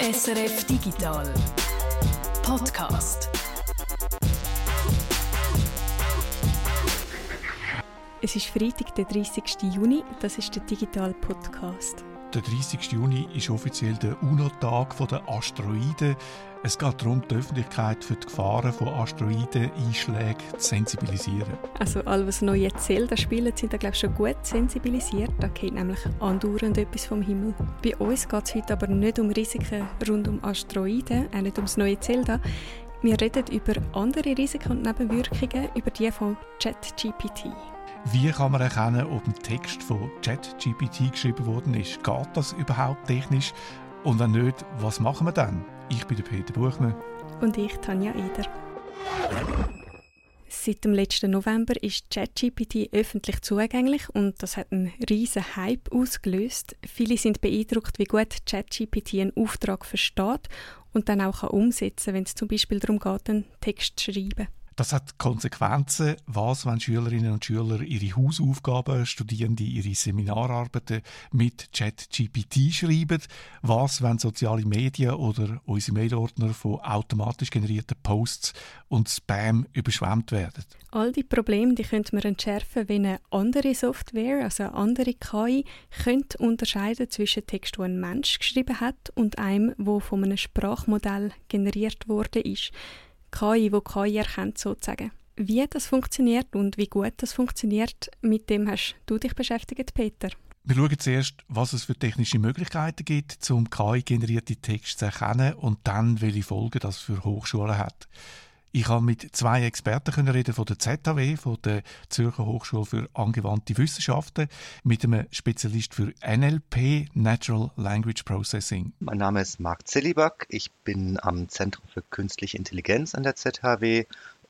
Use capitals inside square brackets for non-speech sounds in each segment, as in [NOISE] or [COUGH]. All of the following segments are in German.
SRF Digital Podcast. Es ist Freitag, der 30. Juni. Das ist der Digital Podcast. Der 30. Juni ist offiziell der UNO-Tag der Asteroiden. Es geht darum, die Öffentlichkeit für die Gefahren von Asteroideneinschlägen zu sensibilisieren. Also alle, was neue Zelda spielen, sind da glaube ich schon gut sensibilisiert. Da geht nämlich andauernd etwas vom Himmel. Bei uns geht es heute aber nicht um Risiken rund um Asteroiden, auch nicht ums neue Zelda. Wir reden über andere Risiken und Nebenwirkungen, über die von ChatGPT. Wie kann man erkennen, ob ein Text von ChatGPT geschrieben worden ist? Geht das überhaupt technisch? Und wenn nicht, was machen wir dann? Ich bin Peter Buchmann. Und ich, Tanja Eder. Seit dem letzten November ist ChatGPT öffentlich zugänglich und das hat einen riesen Hype ausgelöst. Viele sind beeindruckt, wie gut ChatGPT einen Auftrag versteht und dann auch umsetzen kann, wenn es zum Beispiel darum geht, einen Text zu schreiben. Das hat Konsequenzen, was, wenn Schülerinnen und Schüler ihre Hausaufgaben, Studierende ihre Seminararbeiten mit ChatGPT schreiben, was, wenn soziale Medien oder unsere Mailordner von automatisch generierten Posts und Spam überschwemmt werden. All die Probleme, die könnte man entschärfen, wenn eine andere Software, also eine andere KI, könnte unterscheiden zwischen Text, wo ein Mensch geschrieben hat und einem, wo von einem Sprachmodell generiert worden ist. KI, wo KI erkennt sozusagen. Wie das funktioniert und wie gut das funktioniert, mit dem hast du dich beschäftigt, Peter. Wir schauen zuerst, was es für technische Möglichkeiten gibt, um KI-generierte Texte zu erkennen und dann, welche Folgen das für Hochschulen hat. Ich habe mit zwei Experten können reden von der ZHW, von der Zürcher Hochschule für angewandte Wissenschaften, mit einem Spezialist für NLP, Natural Language Processing. Mein Name ist Marc Zilliback. Ich bin am Zentrum für Künstliche Intelligenz an der ZHW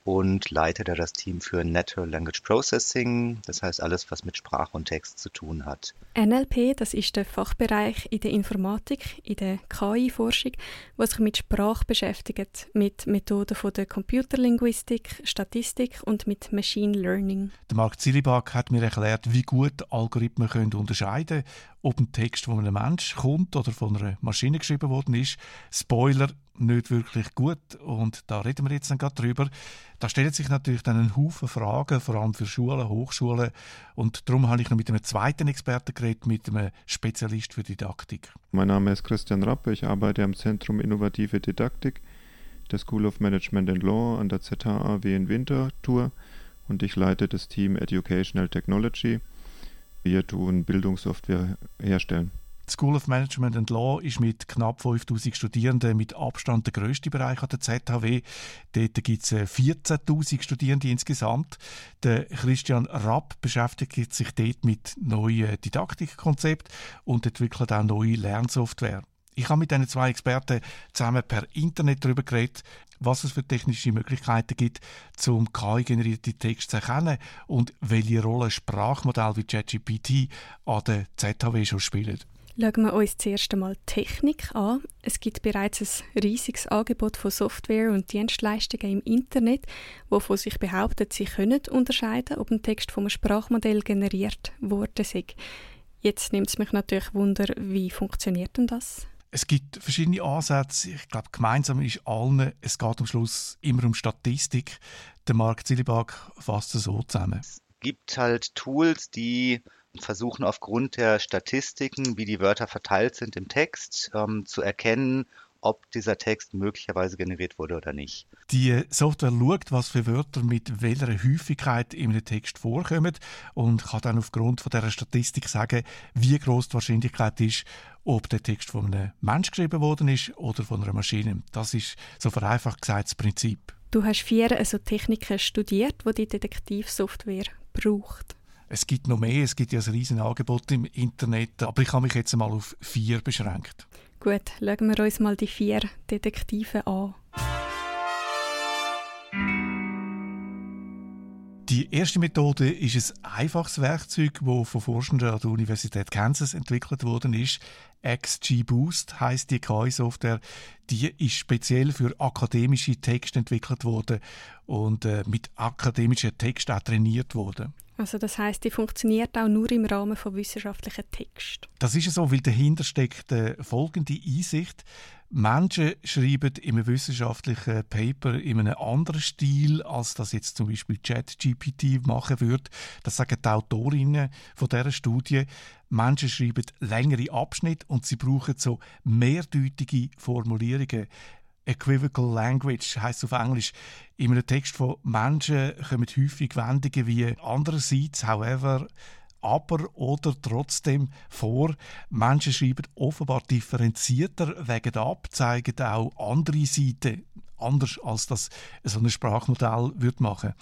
und leite da das Team für Natural Language Processing, das heißt alles, was mit Sprache und Text zu tun hat. NLP, das ist der Fachbereich in der Informatik, in der KI-Forschung, was sich mit Sprache beschäftigt, mit Methoden von der Computerlinguistik, Statistik und mit Machine Learning. Der Marc Zilibak hat mir erklärt, wie gut Algorithmen können unterscheiden ob ein Text von einem Mensch kommt oder von einer Maschine geschrieben worden ist. Spoiler, nicht wirklich gut und da reden wir jetzt dann gerade drüber. Da stellen sich natürlich dann ein Haufen Fragen, vor allem für Schulen, Hochschulen und darum habe ich noch mit einem zweiten Experten geredet, mit einem Spezialist für Didaktik. Mein Name ist Christian Rappe, ich arbeite am Zentrum Innovative Didaktik der School of Management and Law an der ZHAW in Winterthur und ich leite das Team Educational Technology. Wir tun Bildungssoftware herstellen. Die School of Management and Law ist mit knapp 5000 Studierenden mit Abstand der grösste Bereich an der ZHW. Dort gibt es 14.000 Studierende insgesamt. Der Christian Rapp beschäftigt sich dort mit neuen Didaktikkonzepten und entwickelt auch neue Lernsoftware. Ich habe mit diesen zwei Experten zusammen per Internet darüber geredet, was es für technische Möglichkeiten gibt, zum KI-generierte Texte zu erkennen und welche Rolle Sprachmodelle wie ChatGPT an der ZHW schon spielen. Schauen wir uns zuerst einmal Technik an. Es gibt bereits ein riesiges Angebot von Software und Dienstleistungen im Internet, wo von sich behauptet, sie können unterscheiden, ob ein Text vom Sprachmodell generiert wurde. Jetzt nimmt es mich natürlich Wunder, wie funktioniert denn das? Es gibt verschiedene Ansätze. Ich glaube, gemeinsam ist allen, es geht am Schluss immer um Statistik. Der Marc Zillibag fasst es so zusammen. Es gibt halt Tools, die versuchen aufgrund der Statistiken, wie die Wörter verteilt sind im Text, ähm, zu erkennen, ob dieser Text möglicherweise generiert wurde oder nicht. Die Software schaut, was für Wörter mit welcher Häufigkeit in einem Text vorkommen und kann dann aufgrund von dieser Statistik sagen, wie groß die Wahrscheinlichkeit ist, ob der Text von einem Mensch geschrieben worden ist oder von einer Maschine. Das ist so vereinfacht gesagt das Prinzip. Du hast vier also Techniken studiert, wo die Detektivsoftware braucht. Es gibt noch mehr, es gibt ja ein riesen Angebot im Internet, aber ich habe mich jetzt mal auf vier beschränkt. Gut, schauen wir uns mal die vier Detektive an. Die erste Methode ist ein einfaches Werkzeug, das von Forschenden an der Universität Kansas entwickelt worden ist. XGBoost heißt die KI-Software. Die ist speziell für akademische Texte entwickelt worden und äh, mit akademischen Texten auch trainiert worden. Also das heißt, die funktioniert auch nur im Rahmen von wissenschaftlichen Texten. Das ist so, weil dahinter steckt äh, folgende Einsicht. Menschen schreiben in einem wissenschaftlichen Paper in einem anderen Stil, als das jetzt zum Beispiel ChatGPT machen würde. Das sagen die Autorinnen von dieser Studie. Menschen schreiben längere Abschnitte und sie brauchen so mehrdeutige Formulierungen. Equivocal Language heißt auf Englisch. In einem Text von Menschen kommen häufig Wendungen wie andererseits, however, aber oder trotzdem vor. Menschen schreiben offenbar differenzierter, wegen ab, zeigen auch andere Seiten, anders als das so ein Sprachmodell würde machen.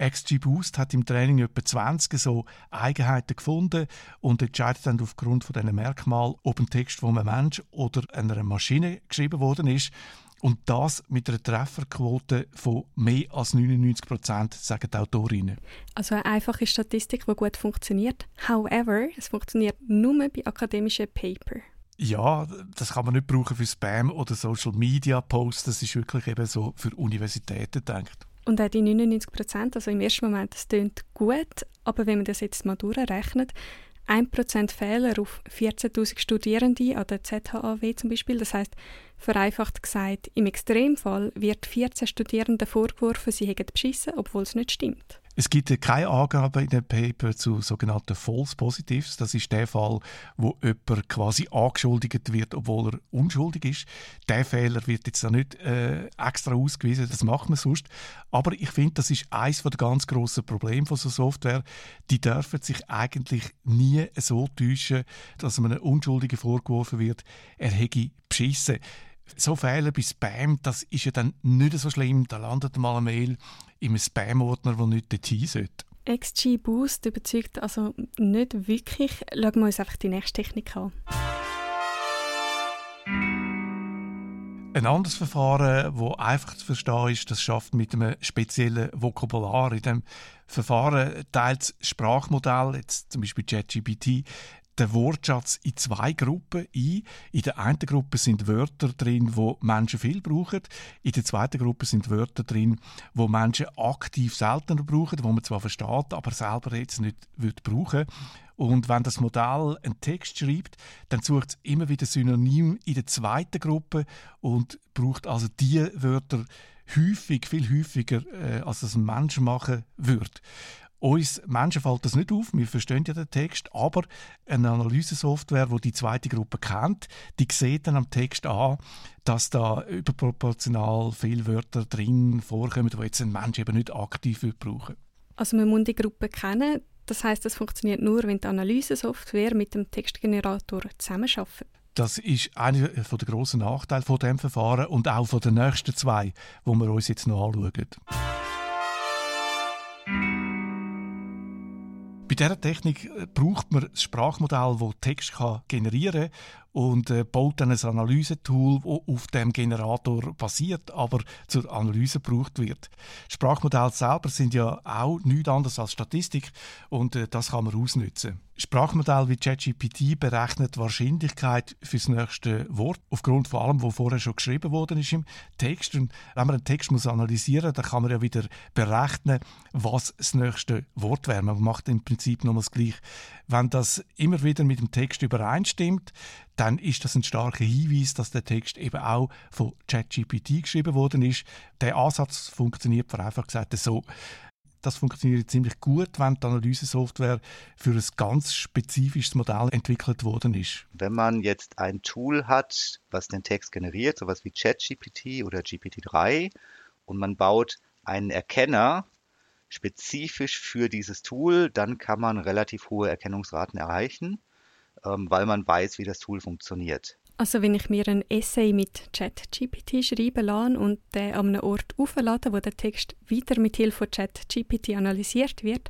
XGBoost hat im Training etwa 20 so Eigenheiten gefunden und entscheidet dann aufgrund von diesen Merkmalen, ob ein Text von einem Mensch oder einer Maschine geschrieben worden ist. Und das mit einer Trefferquote von mehr als 99 Prozent, sagen die Autorinnen. Also eine einfache Statistik, die gut funktioniert. However, es funktioniert nur bei akademischen Paper. Ja, das kann man nicht brauchen für Spam oder Social Media Posts. Das ist wirklich eben so für Universitäten gedacht. Und auch die 99 Prozent, also im ersten Moment, das klingt gut, aber wenn man das jetzt mal durchrechnet, 1% Fehler auf 14.000 Studierende an der ZHAW zum Beispiel. Das heißt, vereinfacht gesagt, im Extremfall wird 14 Studierenden vorgeworfen, sie hätten beschissen, obwohl es nicht stimmt. Es gibt keine Angabe in dem Paper zu sogenannten False Positives. Das ist der Fall, wo jemand quasi angeschuldigt wird, obwohl er unschuldig ist. Der Fehler wird jetzt auch nicht äh, extra ausgewiesen, das macht man sonst. Aber ich finde, das ist eines der ganz grossen Probleme von so Software. Die dürfen sich eigentlich nie so täuschen, dass einem Unschuldigen vorgeworfen wird, er hätte beschissen so Fehler bei Spam, das ist ja dann nicht so schlimm. Da landet mal eine Mail im Spam-Ordner, der nicht dorthin sollte. XG Boost überzeugt also nicht wirklich. Schauen wir uns einfach die nächste Technik an. Ein anderes Verfahren, das einfach zu verstehen ist, das schafft mit einem speziellen Vokabular. In dem Verfahren teilt das Sprachmodell, jetzt zum Beispiel ChatGPT, den Wortschatz in zwei Gruppen ein. In der einen Gruppe sind Wörter drin, wo Menschen viel brauchen. In der zweiten Gruppe sind Wörter drin, wo Menschen aktiv seltener brauchen, wo man zwar versteht, aber selber jetzt nicht wird brauchen. Und wenn das Modell einen Text schreibt, dann sucht es immer wieder Synonym in der zweiten Gruppe und braucht also die Wörter häufig, viel häufiger, äh, als das ein Mensch machen würde. Uns Menschen fällt das nicht auf, wir verstehen ja den Text, aber eine Analysesoftware, die die zweite Gruppe kennt, die sieht dann am Text an, dass da überproportional viele Wörter drin vorkommen, die jetzt ein Mensch eben nicht aktiv brauchen Also man muss die Gruppe kennen, das heißt, das funktioniert nur, wenn die Analysesoftware mit dem Textgenerator zusammenarbeitet. Das ist einer der grossen Nachteile von dem Verfahren und auch von den nächsten zwei, wo wir uns jetzt noch anschauen. Bei dieser Technik äh, braucht man ein Sprachmodell, das Text generieren. kann und äh, baut dann ein Analysetool, das auf dem Generator basiert, aber zur Analyse gebraucht wird. Sprachmodelle selber sind ja auch nichts anderes als Statistik und äh, das kann man ausnutzen. Sprachmodell wie ChatGPT berechnet die Wahrscheinlichkeit für das nächste Wort aufgrund von allem, was vorher schon geschrieben worden ist im Text. Und wenn man einen Text muss analysieren dann kann man ja wieder berechnen, was das nächste Wort wäre. Man macht im Prinzip noch das Gleiche. Wenn das immer wieder mit dem Text übereinstimmt, dann ist das ein starker Hinweis, dass der Text eben auch von ChatGPT geschrieben worden ist. Der Ansatz funktioniert vereinfacht gesagt so. Das funktioniert ziemlich gut, wenn die Analysesoftware für ein ganz spezifisches Modell entwickelt worden ist. Wenn man jetzt ein Tool hat, was den Text generiert, sowas wie ChatGPT oder GPT-3, und man baut einen Erkenner spezifisch für dieses Tool, dann kann man relativ hohe Erkennungsraten erreichen, ähm, weil man weiß, wie das Tool funktioniert. Also wenn ich mir ein Essay mit ChatGPT schreiben lasse und den an einem Ort auflade, wo der Text weiter mit Hilfe von ChatGPT analysiert wird,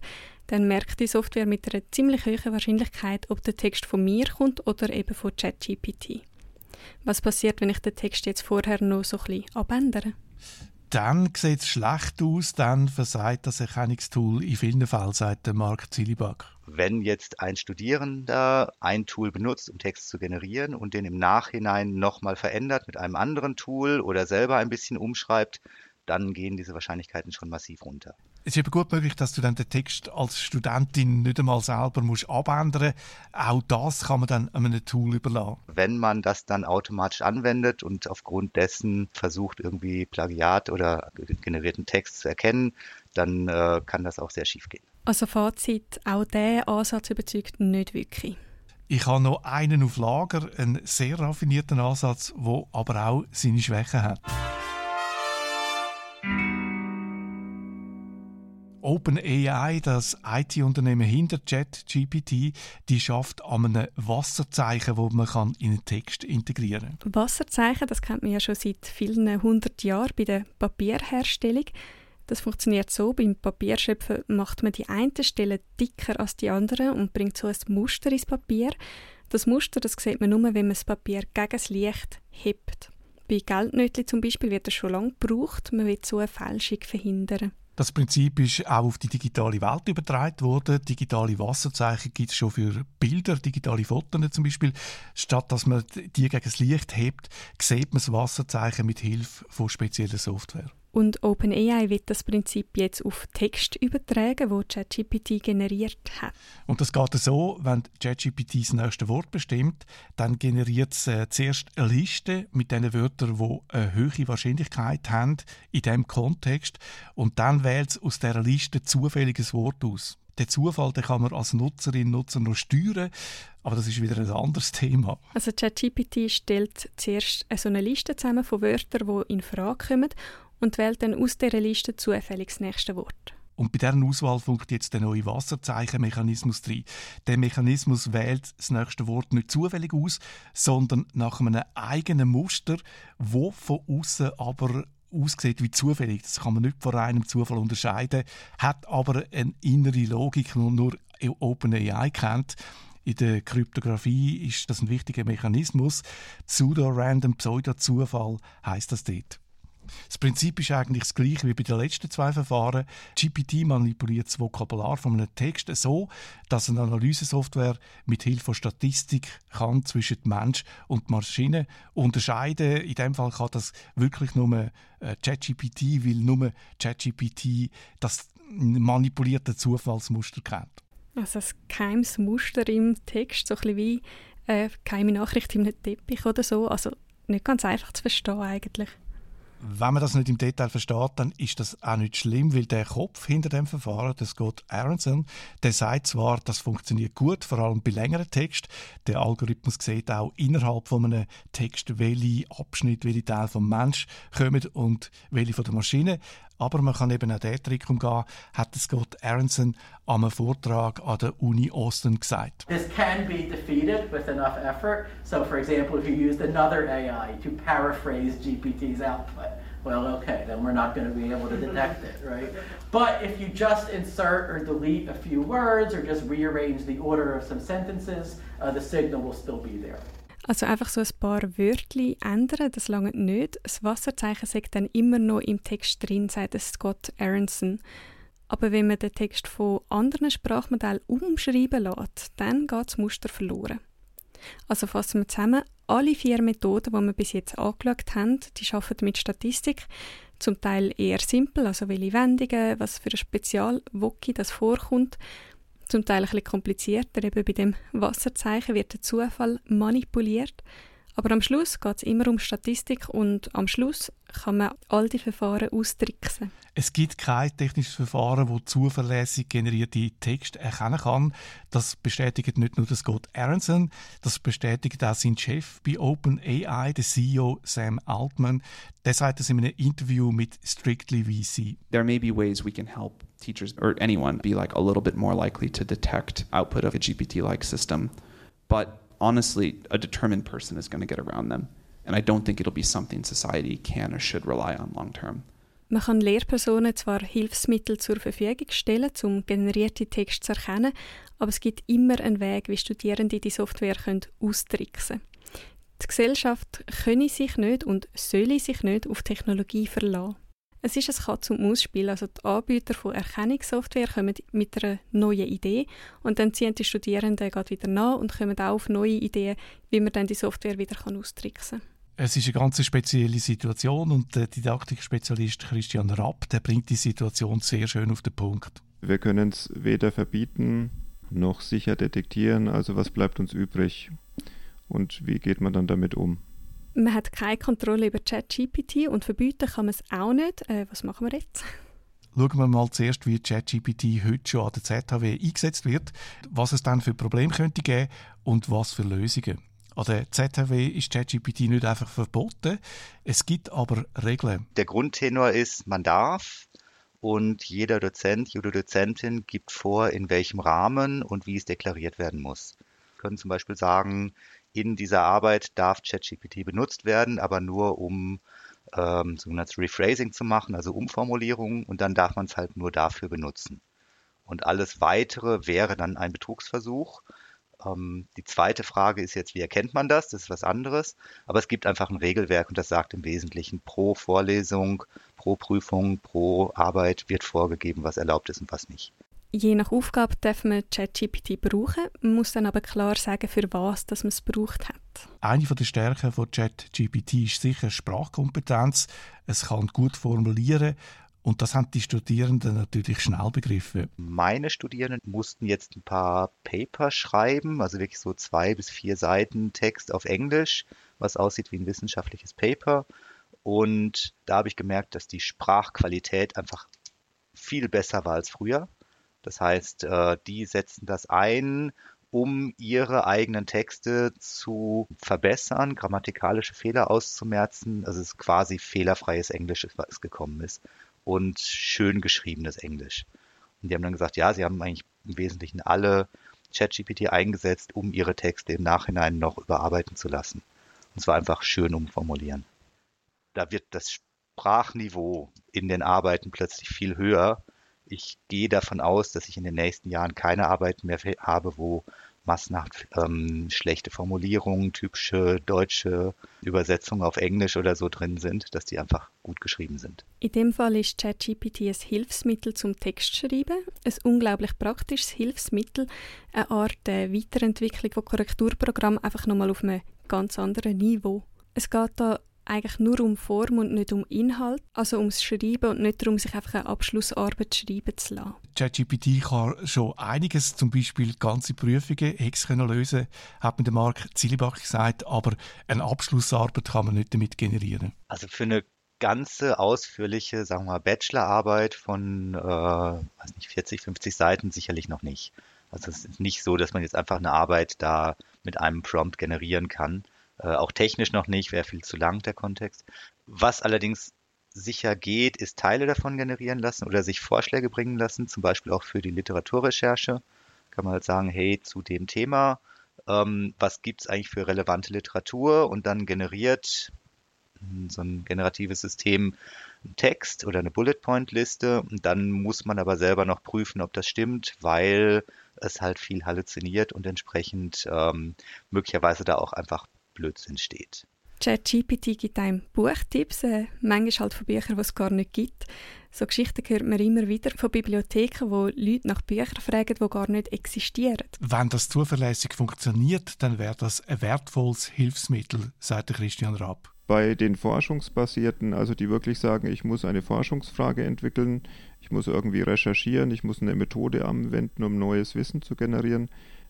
dann merkt die Software mit einer ziemlich hohen Wahrscheinlichkeit, ob der Text von mir kommt oder eben von ChatGPT. Was passiert, wenn ich den Text jetzt vorher noch so ein bisschen abändere? dann sieht es schlecht aus, dann versagt das Erkennungstool in vielen Fällen, sagt Mark Zilibak. Wenn jetzt ein Studierender ein Tool benutzt, um Text zu generieren und den im Nachhinein nochmal verändert mit einem anderen Tool oder selber ein bisschen umschreibt, dann gehen diese Wahrscheinlichkeiten schon massiv runter. Es ist eben gut möglich, dass du dann den Text als Studentin nicht einmal selber musst abändern Auch das kann man dann einem Tool überlassen. Wenn man das dann automatisch anwendet und aufgrund dessen versucht, irgendwie Plagiat oder generierten Text zu erkennen, dann äh, kann das auch sehr schief gehen. Also Fazit, auch der Ansatz überzeugt nicht wirklich. Ich habe noch einen auf Lager, einen sehr raffinierten Ansatz, der aber auch seine Schwächen hat. OpenAI, das IT-Unternehmen hinter ChatGPT, die schafft an einem Wasserzeichen, wo man kann in einen Text integrieren kann. Wasserzeichen, das kennt man ja schon seit vielen hundert Jahren bei der Papierherstellung. Das funktioniert so, beim Papierschöpfen macht man die eine Stelle dicker als die andere und bringt so ein Muster ins Papier. Das Muster das sieht man nur, wenn man das Papier gegen das Licht hebt. Bei Geldnötchen zum Beispiel wird das schon lange gebraucht. Man will so eine Fälschung verhindern. Das Prinzip ist auch auf die digitale Welt übertragen worden. Digitale Wasserzeichen gibt es schon für Bilder, digitale Fotos zum Beispiel. Statt dass man die gegen das Licht hebt, sieht man das Wasserzeichen mit Hilfe von spezieller Software. Und OpenAI wird das Prinzip jetzt auf Text übertragen, wo ChatGPT generiert hat. Und das geht so, wenn ChatGPT das nächste Wort bestimmt, dann generiert es äh, zuerst eine Liste mit den Wörtern, die eine hohe Wahrscheinlichkeit haben in diesem Kontext. Und dann wählt es aus dieser Liste zufälliges Wort aus. Den Zufall den kann man als Nutzerin Nutzer noch steuern, aber das ist wieder ein anderes Thema. Also ChatGPT stellt zuerst so eine Liste zusammen von Wörtern, die in Frage kommen und wählt dann aus dieser Liste zufällig das nächste Wort. Und bei dieser Auswahl funkt jetzt der neue Wasserzeichenmechanismus drin. Der Mechanismus wählt das nächste Wort nicht zufällig aus, sondern nach einem eigenen Muster, wo von außen aber aussieht wie zufällig. Das kann man nicht von einem Zufall unterscheiden, hat aber eine innere Logik, die nur OpenAI kennt. In der Kryptographie ist das ein wichtiger Mechanismus. Pseudo-Random, Pseudo-Zufall heißt das dort. Das Prinzip ist eigentlich das gleiche wie bei den letzten zwei Verfahren. GPT manipuliert das Vokabular von einem Text so, dass eine Analysesoftware mit Hilfe von Statistik kann zwischen Mensch und Maschine unterscheiden. In dem Fall kann das wirklich nur äh, ChatGPT, weil nur ChatGPT das manipulierte Zufallsmuster kennt. Also ein geheimes Muster im Text, so ein bisschen wie eine äh, geheime Nachricht in einem Teppich oder so. Also nicht ganz einfach zu verstehen eigentlich. Wenn man das nicht im Detail versteht, dann ist das auch nicht schlimm, weil der Kopf hinter dem Verfahren, das Scott Aronson, der sagt zwar, das funktioniert gut, vor allem bei längeren Texten. Der Algorithmus sieht auch innerhalb von einem Text, welche Abschnitt, welche Teil vom Mensch kommen und welche von der Maschine. Aber man kann eben auch Trick umgehen, hat Scott Aronson einem Vortrag an der Uni Austin gesagt. This can be defeated with enough effort. So for example, if you used another AI to paraphrase GPT's output, well, okay, then we're not going to be able to detect it, right? But if you just insert or delete a few words or just rearrange the order of some sentences, uh, the signal will still be there. Also einfach so ein paar Wörter ändern, das lange nicht. Das Wasserzeichen sagt dann immer noch im Text drin, sagt Scott Aronson. Aber wenn man den Text von anderen Sprachmodellen umschreiben lässt, dann geht das Muster verloren. Also fassen wir zusammen, alle vier Methoden, die wir bis jetzt angeschaut haben, die arbeiten mit Statistik. Zum Teil eher simpel, also welche Wendungen, was für ein Spezialvoki das vorkommt zum Teil ein bisschen komplizierter. Eben bei dem Wasserzeichen wird der Zufall manipuliert. Aber am Schluss geht es immer um Statistik und am Schluss kann man all die Verfahren austricksen. Es gibt kein technisches Verfahren, das zuverlässig generierte Texte erkennen kann. Das bestätigt nicht nur das Scott Aronson, das bestätigt auch sein Chef bei OpenAI, der CEO Sam Altman. Der sagt das in einem Interview mit Strictly VC. There may be ways we can help teachers or anyone be like a little bit more likely to detect output of a GPT-like system, but honestly, a determined person is going to get around them. And I don't think it'll be something society can or should rely on long term. Man kann Lehrpersonen zwar Hilfsmittel zur Verfügung stellen, um generierte Texte zu erkennen, aber es gibt immer einen Weg, wie Studierende die Software können austricksen können. Die Gesellschaft könne sich nicht und solle sich nicht auf Technologie verlassen. Es ist ein Katz- und Maus-Spiel. Also die Anbieter von Erkennungssoftware kommen mit einer neuen Idee und dann ziehen die Studierenden wieder nach und kommen auch auf neue Ideen, wie man dann die Software wieder austricksen kann. Es ist eine ganz spezielle Situation und der Didaktikspezialist Christian Rapp, der bringt die Situation sehr schön auf den Punkt. Wir können es weder verbieten noch sicher detektieren, also was bleibt uns übrig und wie geht man dann damit um? Man hat keine Kontrolle über ChatGPT und verbieten kann man es auch nicht. Äh, was machen wir jetzt? Schauen wir mal zuerst, wie ChatGPT heute schon an der ZHW eingesetzt wird, was es dann für Probleme könnte geben und was für Lösungen. An der ZHW ist ChatGPT nicht einfach verboten, es gibt aber Regeln. Der Grundtenor ist, man darf und jeder Dozent, jede Dozentin gibt vor, in welchem Rahmen und wie es deklariert werden muss. Wir können zum Beispiel sagen, in dieser Arbeit darf ChatGPT benutzt werden, aber nur um ähm, sogenanntes Rephrasing zu machen, also Umformulierungen, und dann darf man es halt nur dafür benutzen. Und alles Weitere wäre dann ein Betrugsversuch. Ähm, die zweite Frage ist jetzt, wie erkennt man das? Das ist was anderes. Aber es gibt einfach ein Regelwerk und das sagt im Wesentlichen pro Vorlesung, pro Prüfung, pro Arbeit wird vorgegeben, was erlaubt ist und was nicht. Je nach Aufgabe darf man ChatGPT brauchen, man muss dann aber klar sagen, für was dass man es gebraucht hat. Eine der Stärken von ChatGPT ist sicher Sprachkompetenz. Es kann gut formulieren und das haben die Studierenden natürlich schnell begriffen. Meine Studierenden mussten jetzt ein paar Paper schreiben, also wirklich so zwei bis vier Seiten Text auf Englisch, was aussieht wie ein wissenschaftliches Paper. Und da habe ich gemerkt, dass die Sprachqualität einfach viel besser war als früher. Das heißt, äh, die setzen das ein, um ihre eigenen Texte zu verbessern, grammatikalische Fehler auszumerzen. Also es ist quasi fehlerfreies Englisch, was gekommen ist und schön geschriebenes Englisch. Und die haben dann gesagt, ja, sie haben eigentlich im Wesentlichen alle ChatGPT eingesetzt, um ihre Texte im Nachhinein noch überarbeiten zu lassen. Und zwar einfach schön umformulieren. Da wird das Sprachniveau in den Arbeiten plötzlich viel höher, ich gehe davon aus, dass ich in den nächsten Jahren keine Arbeit mehr habe, wo massenhaft ähm, schlechte Formulierungen, typische deutsche Übersetzungen auf Englisch oder so drin sind, dass die einfach gut geschrieben sind. In dem Fall ist ChatGPT ein Hilfsmittel zum Textschreiben, ein unglaublich praktisches Hilfsmittel, eine Art äh, Weiterentwicklung von Korrekturprogramm einfach nochmal auf einem ganz anderen Niveau. Es geht da eigentlich nur um Form und nicht um Inhalt, also ums Schreiben und nicht darum, sich einfach eine Abschlussarbeit schreiben zu lassen. ChatGPT kann schon einiges, zum Beispiel ganze Prüfungen, Hex können lösen, hat mir der Marc Zillibach gesagt, aber eine Abschlussarbeit kann man nicht damit generieren. Also für eine ganze ausführliche, sagen wir mal, Bachelorarbeit von, äh, weiß nicht, 40, 50 Seiten sicherlich noch nicht. Also es ist nicht so, dass man jetzt einfach eine Arbeit da mit einem Prompt generieren kann. Äh, auch technisch noch nicht, wäre viel zu lang der Kontext. Was allerdings sicher geht, ist Teile davon generieren lassen oder sich Vorschläge bringen lassen, zum Beispiel auch für die Literaturrecherche. Kann man halt sagen, hey, zu dem Thema, ähm, was gibt es eigentlich für relevante Literatur und dann generiert so ein generatives System einen Text oder eine Bullet Point Liste und dann muss man aber selber noch prüfen, ob das stimmt, weil es halt viel halluziniert und entsprechend ähm, möglicherweise da auch einfach Blödsinn steht. ChatGPT gibt einem Buchtipps, äh, manchmal halt von Büchern, die es gar nicht gibt. So Geschichten hört man immer wieder von Bibliotheken, wo Leute nach Büchern fragen, die gar nicht existieren. Wenn das zuverlässig funktioniert, dann wäre das ein wertvolles Hilfsmittel, sagt Christian Rapp. Bei den Forschungsbasierten, also die wirklich sagen, ich muss eine Forschungsfrage entwickeln, ich muss irgendwie recherchieren, ich muss eine Methode anwenden, um neues Wissen zu generieren,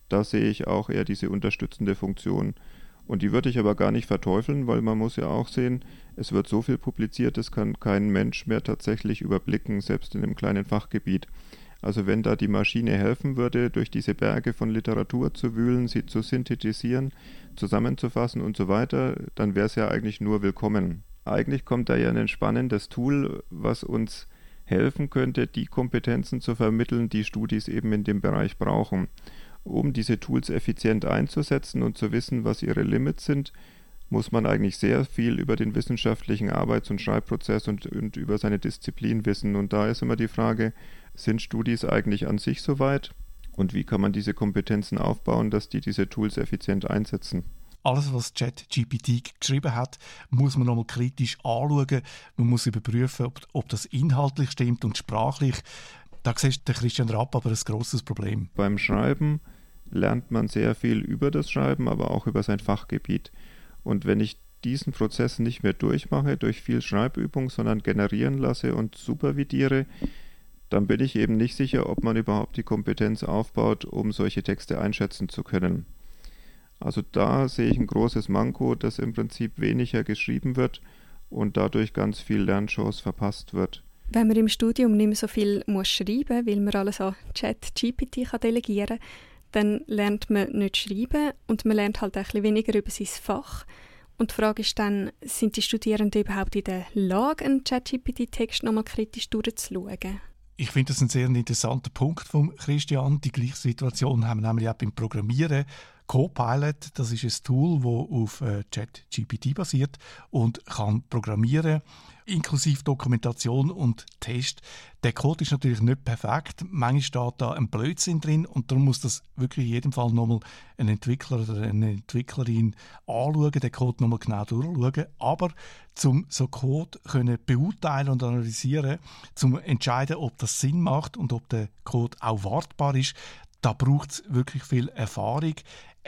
da sehe ich auch eher diese unterstützende Funktion. Und die würde ich aber gar nicht verteufeln, weil man muss ja auch sehen, es wird so viel publiziert, das kann kein Mensch mehr tatsächlich überblicken, selbst in einem kleinen Fachgebiet. Also wenn da die Maschine helfen würde, durch diese Berge von Literatur zu wühlen, sie zu synthetisieren, zusammenzufassen und so weiter, dann wäre es ja eigentlich nur willkommen. Eigentlich kommt da ja ein spannendes Tool, was uns helfen könnte, die Kompetenzen zu vermitteln, die Studis eben in dem Bereich brauchen. Um diese Tools effizient einzusetzen und zu wissen, was ihre Limits sind, muss man eigentlich sehr viel über den wissenschaftlichen Arbeits- und Schreibprozess und, und, über seine Disziplin wissen. Und da ist immer die Frage, sind Studis eigentlich an sich soweit? Und wie kann man diese Kompetenzen aufbauen, dass die diese Tools effizient einsetzen? Alles, was ChatGPT geschrieben hat, muss man nochmal kritisch anschauen. Man muss überprüfen, ob, ob das inhaltlich stimmt und sprachlich. Da sieht der Christian Rapp aber ein großes Problem. Beim Schreiben lernt man sehr viel über das Schreiben, aber auch über sein Fachgebiet. Und wenn ich diesen Prozess nicht mehr durchmache durch viel Schreibübung, sondern generieren lasse und supervidiere, dann bin ich eben nicht sicher, ob man überhaupt die Kompetenz aufbaut, um solche Texte einschätzen zu können. Also da sehe ich ein großes Manko, dass im Prinzip weniger geschrieben wird und dadurch ganz viel Lernchance verpasst wird. Wenn man im Studium nicht mehr so viel muss schreiben weil man alles an Chat-GPT delegieren kann, dann lernt man nicht schreiben und man lernt halt ein bisschen weniger über sein Fach. Und die Frage ist dann, sind die Studierenden überhaupt in der Lage, einen ChatGPT-Text nochmal kritisch durchzuschauen? Ich finde das ein sehr interessanter Punkt von Christian. Die gleiche Situation haben wir nämlich auch beim Programmieren. Copilot, das ist ein Tool, das auf äh, ChatGPT basiert und kann programmieren, inklusive Dokumentation und Test. Der Code ist natürlich nicht perfekt. Manchmal steht da ein Blödsinn drin und darum muss das wirklich in jedem Fall nochmal ein Entwickler oder eine Entwicklerin anschauen, den Code nochmal genau durchschauen. Aber zum so Code können beurteilen und analysieren, zum entscheiden, ob das Sinn macht und ob der Code auch wartbar ist, da braucht es wirklich viel Erfahrung.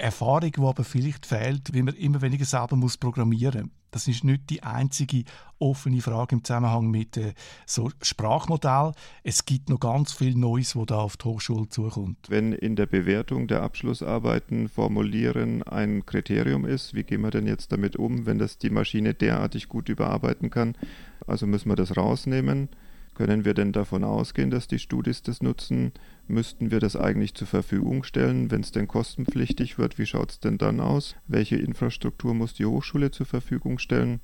Erfahrung, die aber vielleicht fehlt, weil man immer weniger selber muss programmieren muss. Das ist nicht die einzige offene Frage im Zusammenhang mit äh, so Sprachmodell. Es gibt noch ganz viel Neues, wo da auf die Hochschule zukommt. Wenn in der Bewertung der Abschlussarbeiten formulieren ein Kriterium ist, wie gehen wir denn jetzt damit um, wenn das die Maschine derartig gut überarbeiten kann? Also müssen wir das rausnehmen. Können wir denn davon ausgehen, dass die Studis das nutzen? Müssten wir das eigentlich zur Verfügung stellen, wenn es denn kostenpflichtig wird? Wie schaut es denn dann aus? Welche Infrastruktur muss die Hochschule zur Verfügung stellen?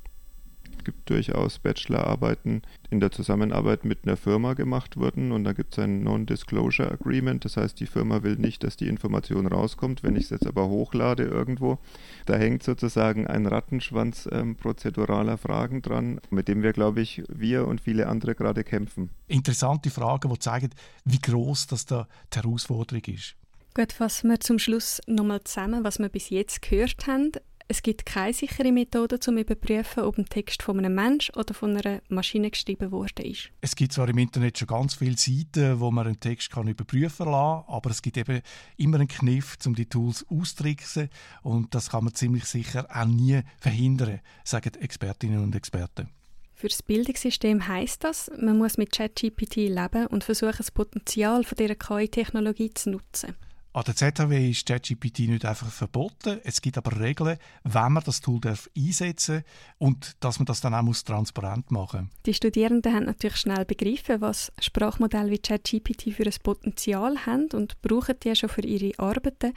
Gibt durchaus Bachelorarbeiten in der Zusammenarbeit mit einer Firma gemacht wurden und da gibt es ein Non-Disclosure Agreement, das heißt, die Firma will nicht, dass die Information rauskommt. Wenn ich es jetzt aber hochlade irgendwo, da hängt sozusagen ein Rattenschwanz ähm, prozeduraler Fragen dran, mit dem wir, glaube ich, wir und viele andere gerade kämpfen. Interessante Fragen, die zeigen, wie groß das da die Herausforderung ist. Gut, fassen wir zum Schluss nochmal zusammen, was wir bis jetzt gehört haben. Es gibt keine sichere Methode, um zu überprüfen, ob ein Text von einem Mensch oder von einer Maschine geschrieben worden ist. Es gibt zwar im Internet schon ganz viele Seiten, wo man einen Text kann überprüfen kann, aber es gibt eben immer einen Kniff, um die Tools auszutricksen und das kann man ziemlich sicher auch nie verhindern, sagen Expertinnen und Experten. Für das Bildungssystem heißt das, man muss mit ChatGPT leben und versuchen, das Potenzial von dieser KI-Technologie zu nutzen. An der ZHW ist ChatGPT nicht einfach verboten. Es gibt aber Regeln, wenn man das Tool darf einsetzen und dass man das dann auch muss transparent machen muss. Die Studierenden haben natürlich schnell begriffen, was Sprachmodelle wie ChatGPT für ein Potenzial haben und brauchen die schon für ihre Arbeiten.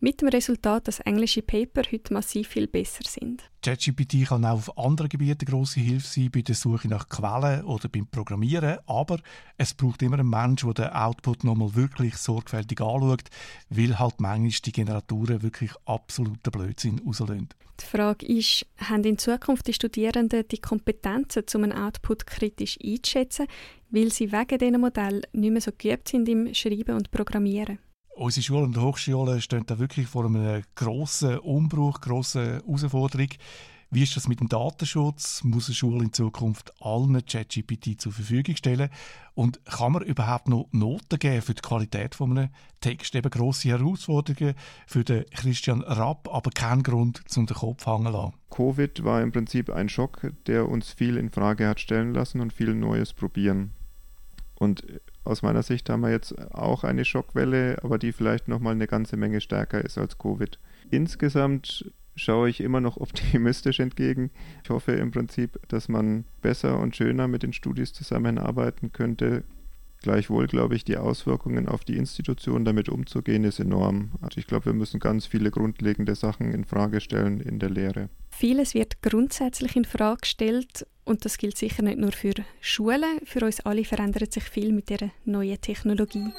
Mit dem Resultat, dass englische Paper heute massiv viel besser sind. ChatGPT kann auch auf anderen Gebieten grosse Hilfe sein, bei der Suche nach Quellen oder beim Programmieren, aber es braucht immer einen Menschen, der den Output nochmal wirklich sorgfältig anschaut, weil halt manchmal die Generatoren wirklich absoluten Blödsinn rauslösen. Die Frage ist, haben in Zukunft die Studierenden die Kompetenzen, um einen Output kritisch einzuschätzen, weil sie wegen diesen Modellen nicht mehr so geübt sind im Schreiben und Programmieren? Unsere Schulen und Hochschulen stehen da wirklich vor einem grossen Umbruch, grossen Herausforderung. Wie ist das mit dem Datenschutz? Muss eine Schule in Zukunft allen ChatGPT zur Verfügung stellen? Und kann man überhaupt noch Noten geben für die Qualität von einem Text? Eben grosse Herausforderungen für den Christian Rapp, aber kein Grund, zum den Kopf hängen lassen. Covid war im Prinzip ein Schock, der uns viel in Frage hat stellen lassen und viel Neues probieren. Und aus meiner Sicht haben wir jetzt auch eine Schockwelle, aber die vielleicht nochmal eine ganze Menge stärker ist als Covid. Insgesamt schaue ich immer noch [LAUGHS] optimistisch entgegen. Ich hoffe im Prinzip, dass man besser und schöner mit den Studis zusammenarbeiten könnte. Gleichwohl glaube ich, die Auswirkungen auf die Institution damit umzugehen, ist enorm. Also ich glaube, wir müssen ganz viele grundlegende Sachen in Frage stellen in der Lehre. Vieles wird grundsätzlich in Frage gestellt und das gilt sicher nicht nur für Schulen. Für uns alle verändert sich viel mit der neuen Technologie.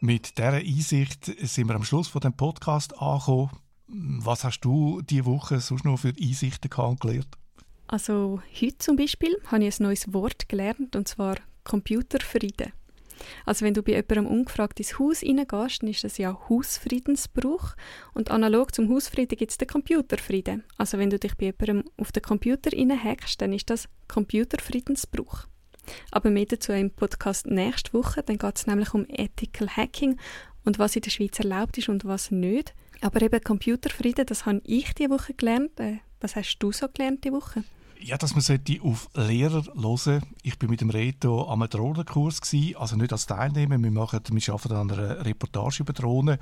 Mit dieser Einsicht sind wir am Schluss von dem Podcast angekommen. Was hast du diese Woche sonst noch für Einsichten gelernt? Also heute zum Beispiel habe ich ein neues Wort gelernt, und zwar Computerfrieden. Also wenn du bei jemandem ungefragt ins Haus reingehst, dann ist das ja Hausfriedensbruch. Und analog zum Hausfrieden gibt es den Computerfrieden. Also wenn du dich bei jemandem auf den Computer reinhackst, dann ist das Computerfriedensbruch. Aber mehr dazu im Podcast nächste Woche. Dann geht es nämlich um Ethical Hacking und was in der Schweiz erlaubt ist und was nicht. Aber eben Computerfrieden, das habe ich diese Woche gelernt. Äh, was hast du so gelernt diese Woche? Ja, dass man auf Lehrer hören Ich bin mit dem Reto am Drohnenkurs also nicht als Teilnehmer. Wir, machen, wir arbeiten an einer Reportage über Drohnen.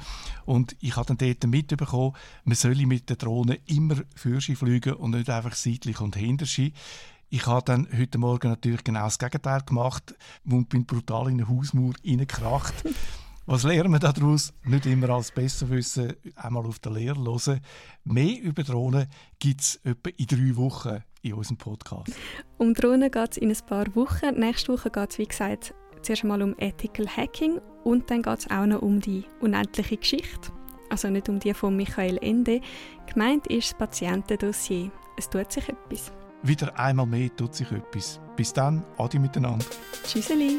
Und ich habe dann dort mitbekommen, man solle mit der Drohne immer Fürschi fliegen und nicht einfach seitlich und hinterschi. Ich habe dann heute Morgen natürlich genau das Gegenteil gemacht und bin brutal in eine Hausmauer reingekracht. [LAUGHS] Was lernen wir daraus? Nicht immer als Besserwissen einmal auf der Lehre hören. Mehr über Drohnen gibt es etwa in drei Wochen in unserem Podcast. Um Drohnen geht es in ein paar Wochen. Nächste Woche geht es, wie gesagt, zuerst einmal um Ethical Hacking und dann geht es auch noch um die unendliche Geschichte. Also nicht um die von Michael Ende. Gemeint ist das Patientendossier. Es tut sich etwas. Wieder einmal mehr tut sich etwas. Bis dann, adi miteinander. Tschüsseli.